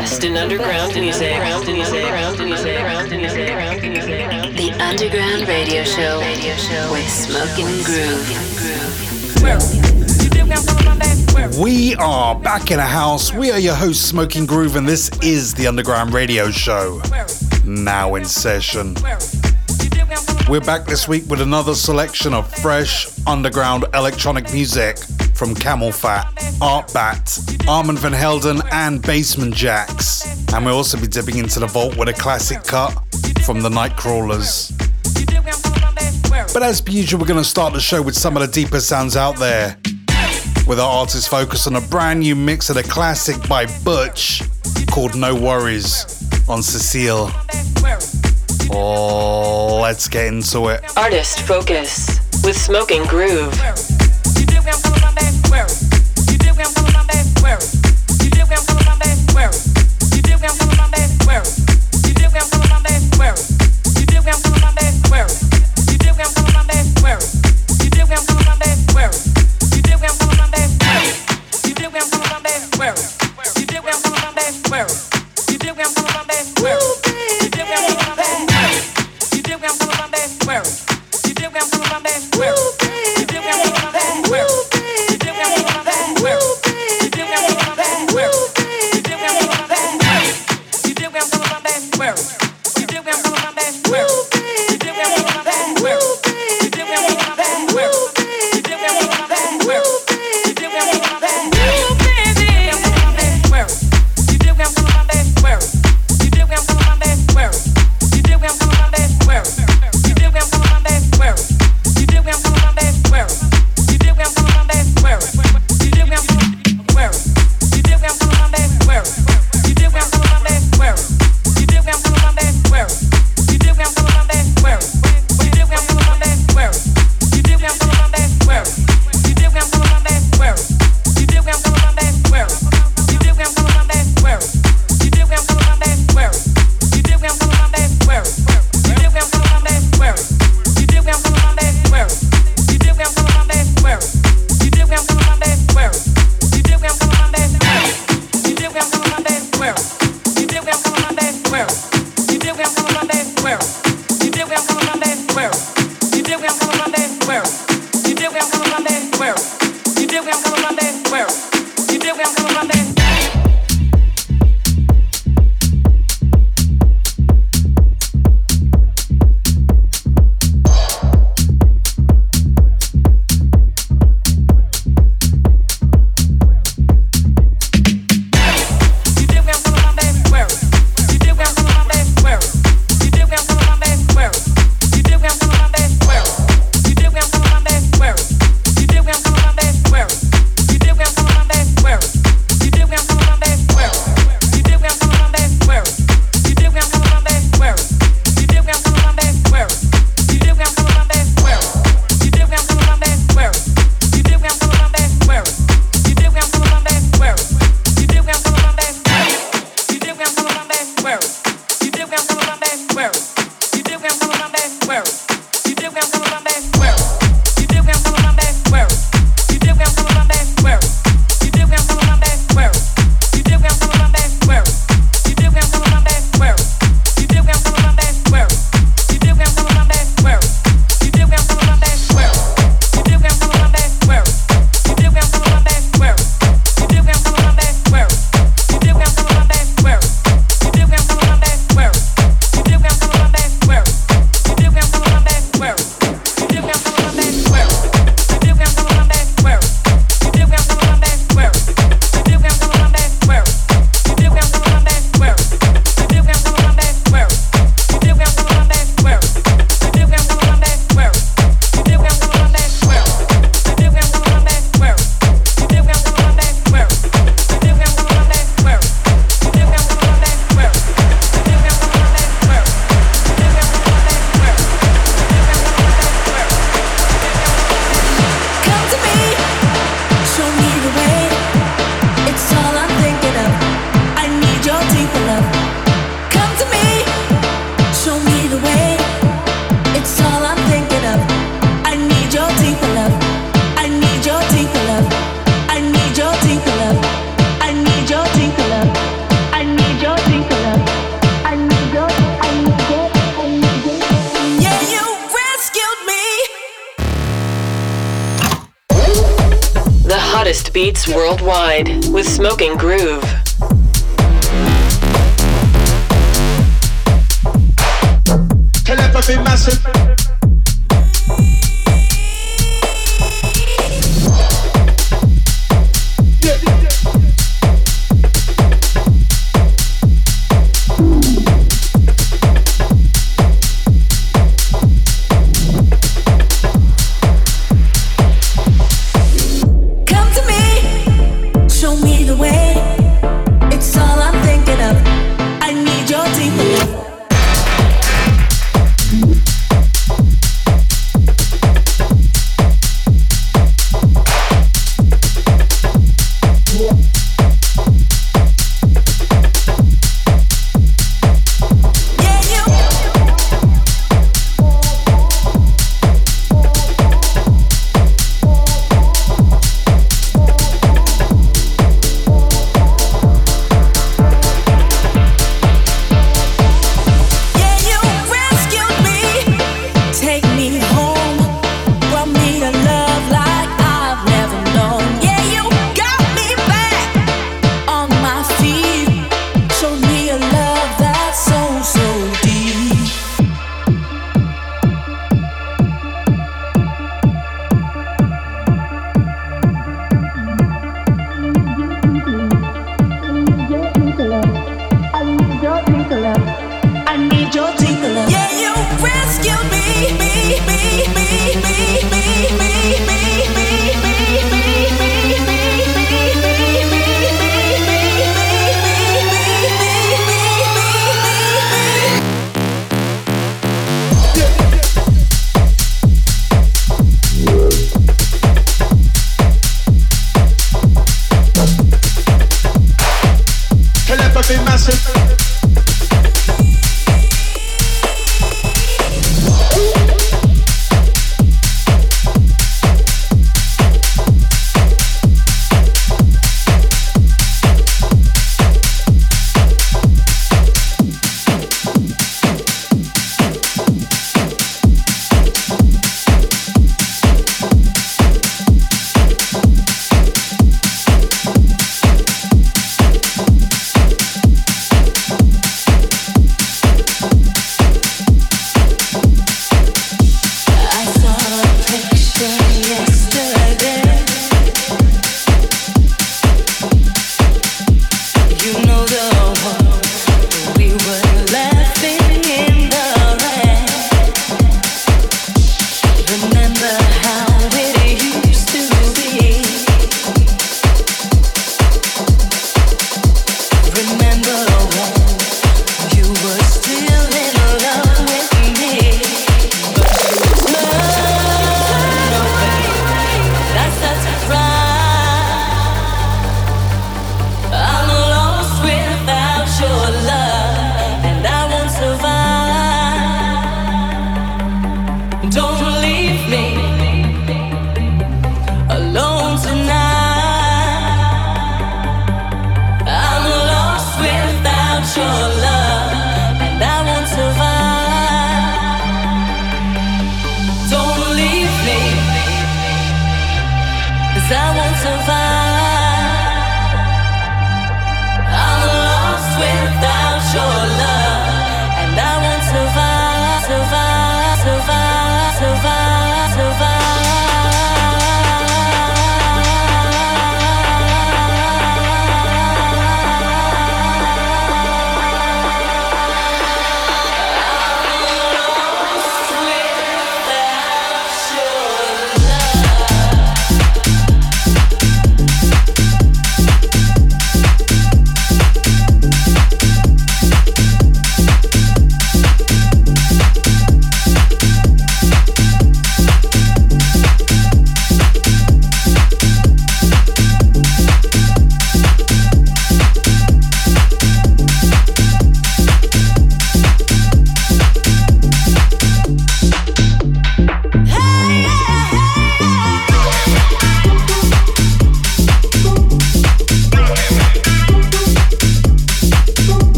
best in underground music. The Underground Radio Show with Smoking Groove. We are back in a house. We are your host, Smoking Groove, and this is the Underground Radio Show. Now in session. We're back this week with another selection of fresh underground electronic music from CamelPhat, ARTBAT, Armand Van Helden, and Basement Jaxx. And we'll also be dipping into the vault with a classic cut from the Nightcrawlers. But as per usual, we're going to start the show with some of the deeper sounds out there. With our artist focus on a brand new mix of the classic by Butch called No Worries on Cecille. Oh, let's get into it. Artist Focus with Smoking Groove.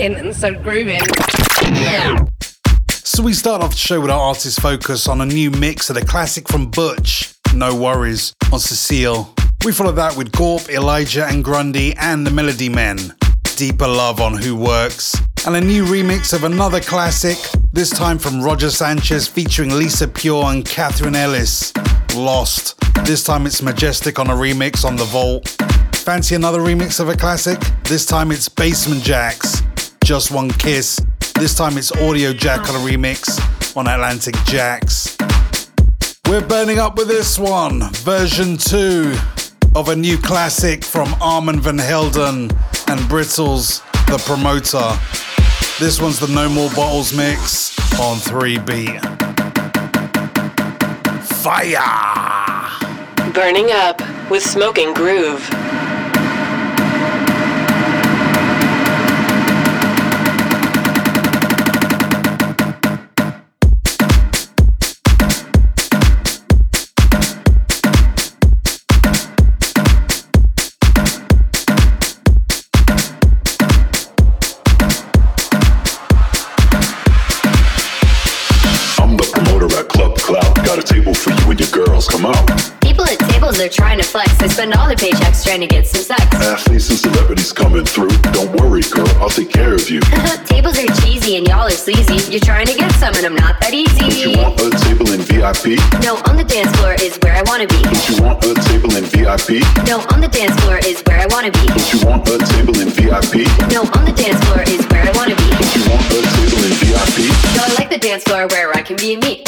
And so grooving. So we start off the show with our artist focus on a new mix of the classic from Butch, No Worries, on Cecille. We follow that with Gorp, Elijah and Grundy and the Melody Men. Deeper Love on Who Works. and a new remix of another classic, this time from Roger Sanchez featuring Lisa Pure and Catherine Ellis. Lost. This time it's Majestic on a remix on The Vault. Fancy another remix of a classic? This time it's Basement Jaxx. Just One Kiss. This time it's Audiojack on a remix on Atlantic Jaxx. We're burning up with this one, version 2 of a new classic from Armand Van Helden and Brittles, the promoter. This one's the No More Bottles mix on 3B. Fire! Burning up with Smoking Groove. They're trying to flex. They spend all their paychecks trying to get some sex. Athletes and celebrities coming through. Don't worry, girl, I'll take care of you. Tables are cheesy and y'all are sleazy. You're trying to get some and I'm not that easy. Don't you want a table in VIP? No, on the dance floor is where I wanna be. Don't you want a table in VIP? No, on the dance floor is where I wanna be. Don't you want a table in VIP? No, on the dance floor is where I wanna be. Don't you want a table in VIP? No, I like the dance floor where I can be me.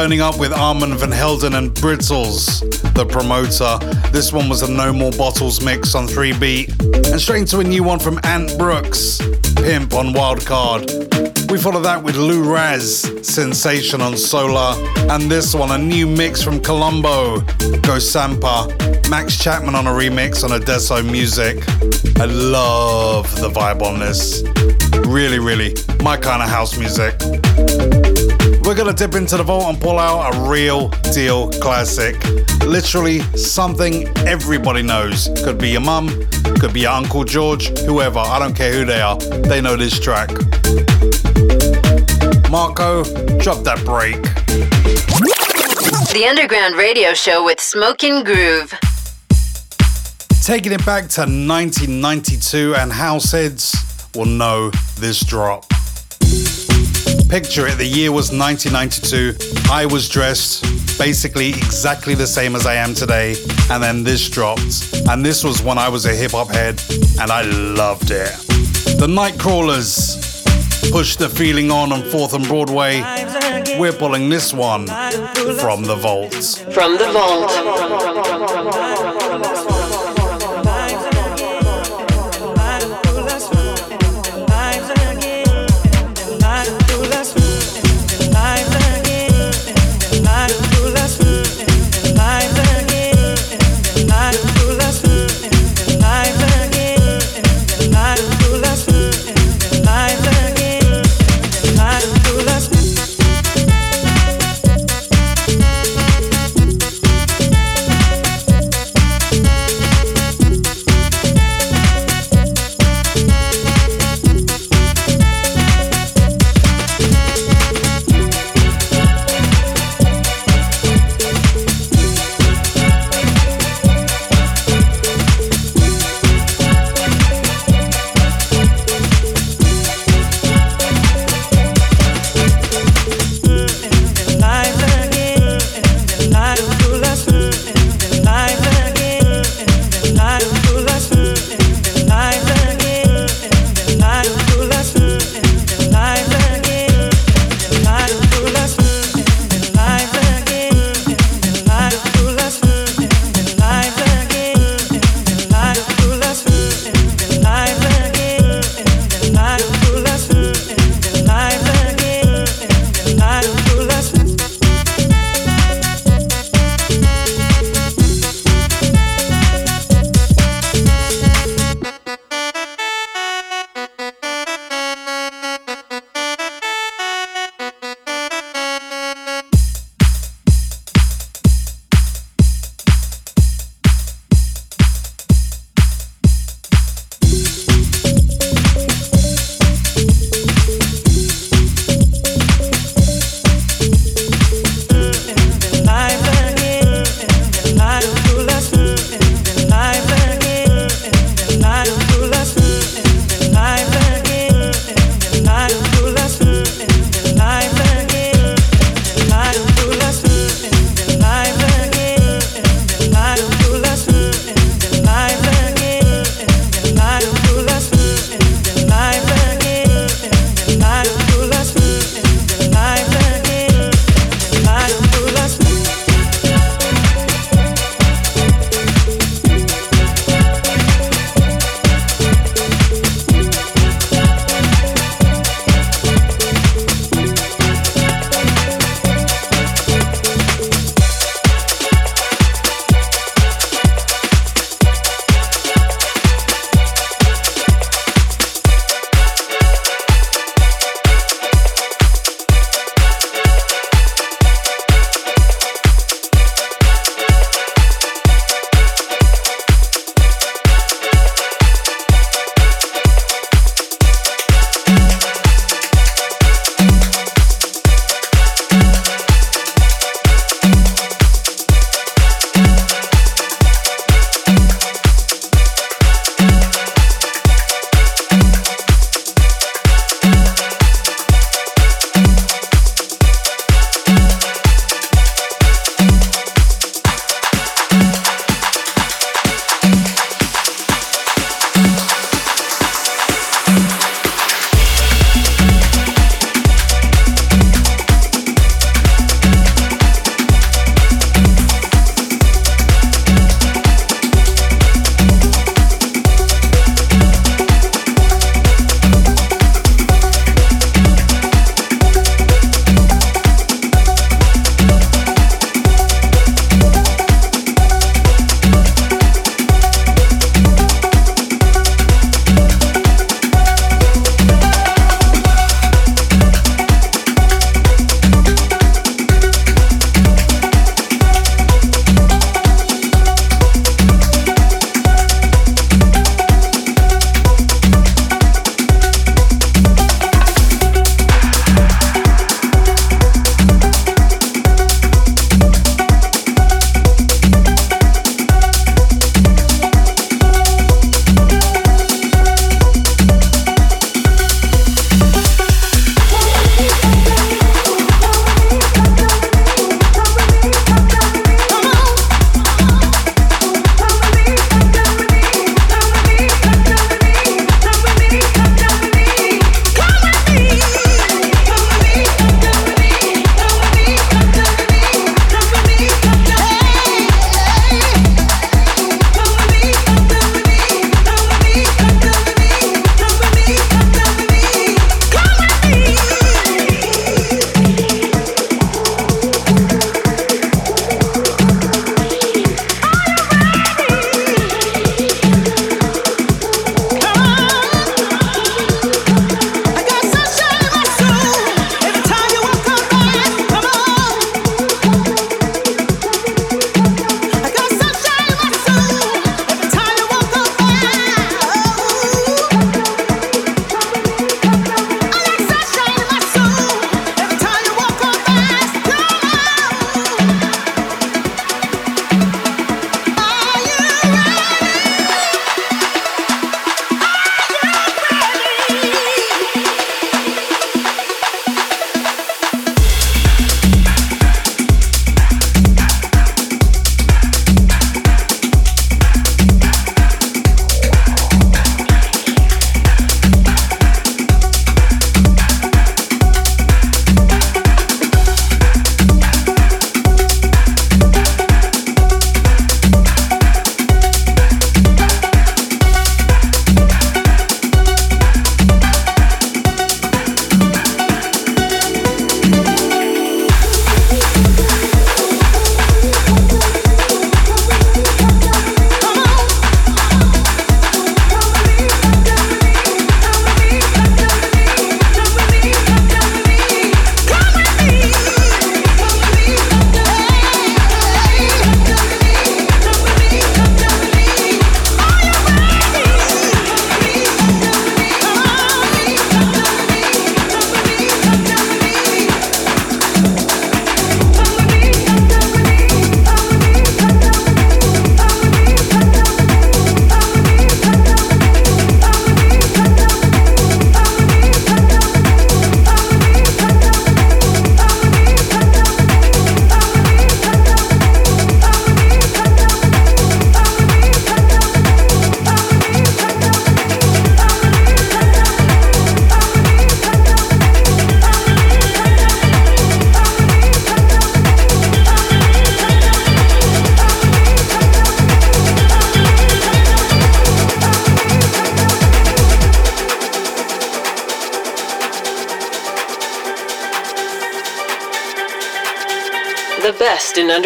Burning up with Armand Van Helden and Brittles, the promoter. This one was a No More Bottles mix on 3B. And straight into a new one from Ant Brooks, Pimp on Wildcard. We follow that with Lou Raz, Sensation on Solar. And this one, a new mix from Colombo, Go Sampa. Max Chapman on a remix on Adesso Music. I love the vibe on this. Really, really, my kind of house music. We're gonna dip into the vault and pull out a real deal classic. Literally something everybody knows. Could be your mum, could be your Uncle George, whoever, I don't care who they are, they know this track. Marco, drop that break. The Underground Radio Show with Smoking Groove. Taking it back to 1992, and Househeads will know this drop. Picture it, the year was 1992. I was dressed basically exactly the same as I am today, and then this dropped. And this was when I was a hip hop head, and I loved it. The Nightcrawlers Push the Feeling On on 4th and Broadway. We're pulling this one from the vault. From the vault.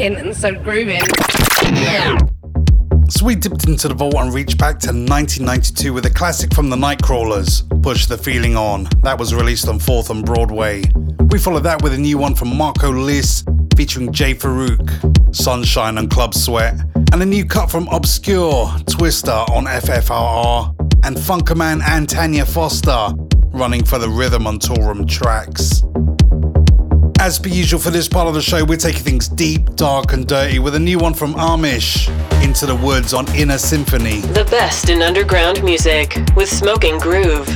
And so grooving. So we dipped into the vault and reached back to 1992 with a classic from the Nightcrawlers, Push the Feeling On. That was released on 4th and Broadway. We followed that with a new one from Marco Lys featuring Jay Farouk, Sunshine and Club Sweat, and a new cut from Obscure, Twister on FFRR, and Funkerman and Tanya Foster running for the Rhythm on Toolroom tracks. As per usual for this part of the show, we're taking things deep, dark, and dirty with a new one from Amish, Into the Woods on Inner Symphony. The best in underground music with Smoking Groove.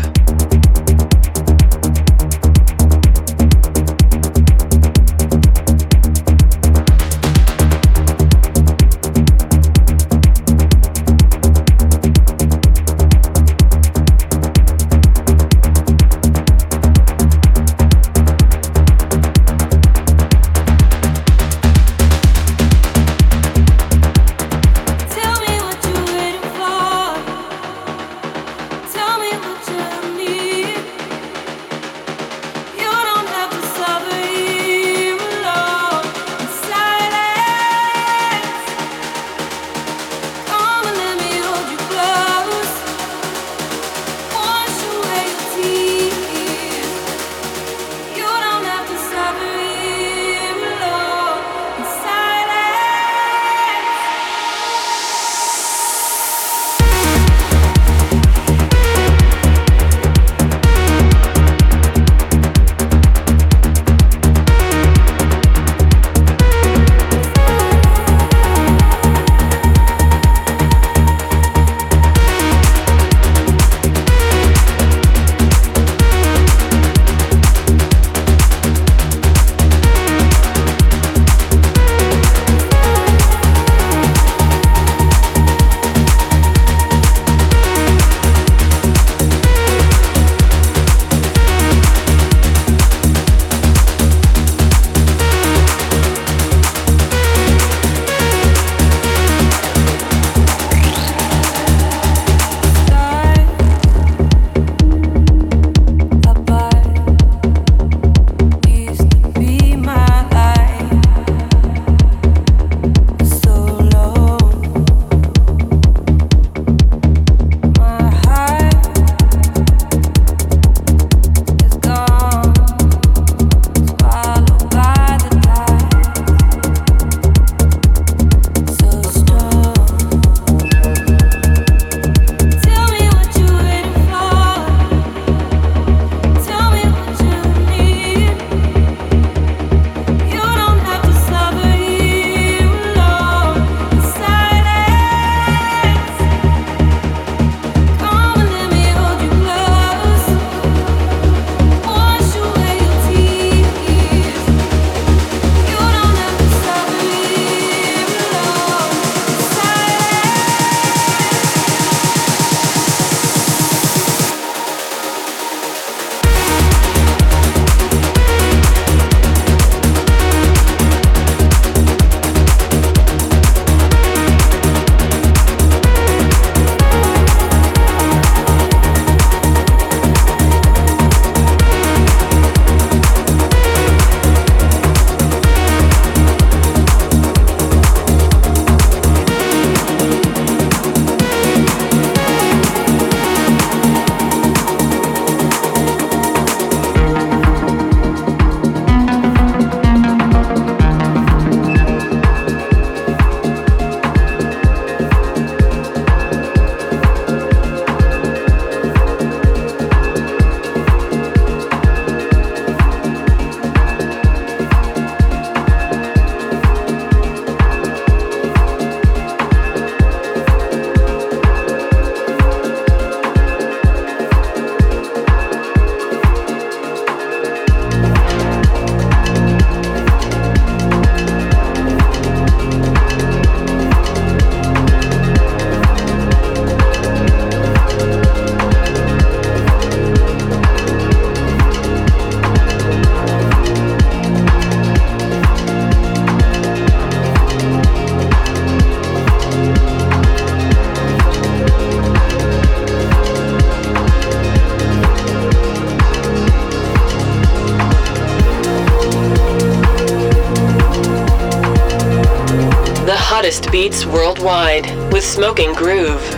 Smoking Groove.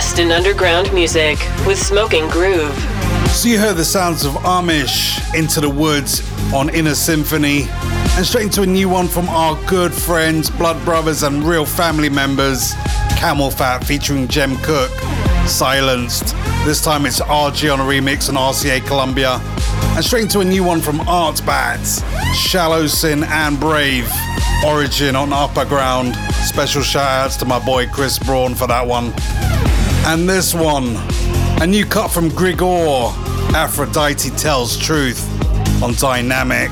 Best in underground music with Smoking Groove. So you heard the sounds of Amish Into the Woods on Inner Symphony, and straight into a new one from our good friends, blood brothers, and real family members, CamelPhat featuring Jem Cooke, Silenced. This time it's RG on a remix on RCA Columbia, and straight into a new one from ARTBATs, Shallow Sin and Brave, Origin on Upperground. Special shout outs to my boy Chris Braun for that one. And this one, a new cut from Grigor, Aphrodite Tells Truth on Diynamic.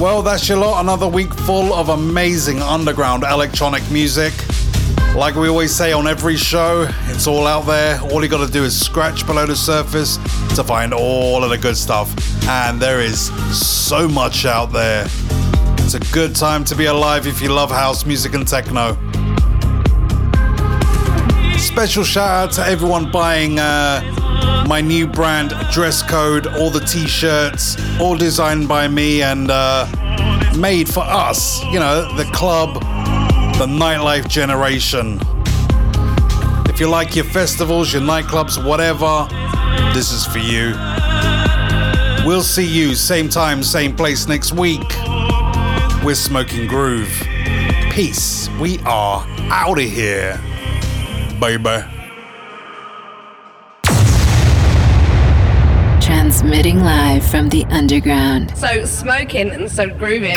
Well, that's your lot. Another week full of amazing underground electronic music. Like we always say on every show, it's all out there. All you gotta do is scratch below the surface to find all of the good stuff. And there is so much out there. It's a good time to be alive if you love house music and techno. Special shout out to everyone buying uh, my new brand dress code, all the t shirts, all designed by me and uh, made for us. You know, the club, the nightlife generation. If you like your festivals, your nightclubs, whatever, this is for you. We'll see you same time, same place next week. We're Smoking Groove. Peace. We are out of here baby. Transmitting live from the underground. So smoking and so grooving.